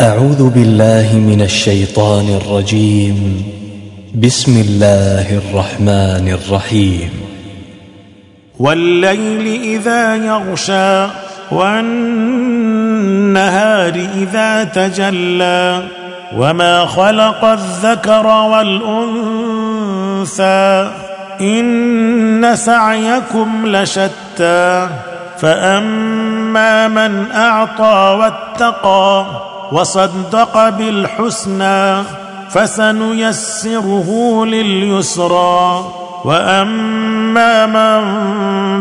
أعوذ بالله من الشيطان الرجيم. بسم الله الرحمن الرحيم. والليل إذا يغشى والنهار إذا تجلى وما خلق الذكر والأنثى إن سعيكم لشتى فأما من أعطى واتقى وصدق بالحسنى فسنيسره لليسرى وأما من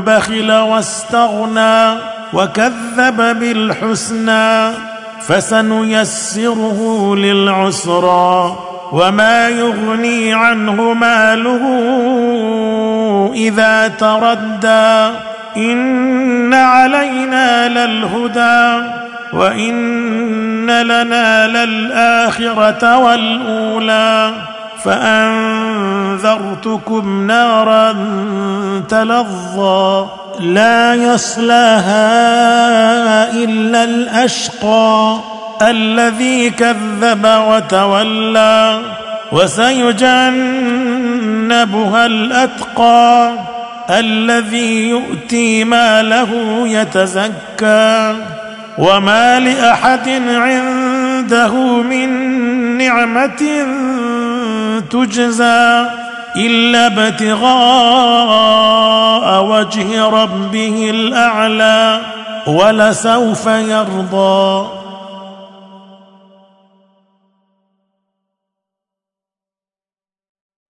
بخل واستغنى وكذب بالحسنى فسنيسره للعسرى وما يغني عنه ماله إذا تردى إن علينا للهدى وإن لنا للآخرة والأولى فأنذرتكم نارا تلظى لا يصلاها إلا الأشقى الذي كذب وتولى وسيجنبها الأتقى الذي يؤتي ماله يتزكى وما لاحد عنده من نعمه تجزى الا ابتغاء وجه ربه الاعلى ولسوف يرضى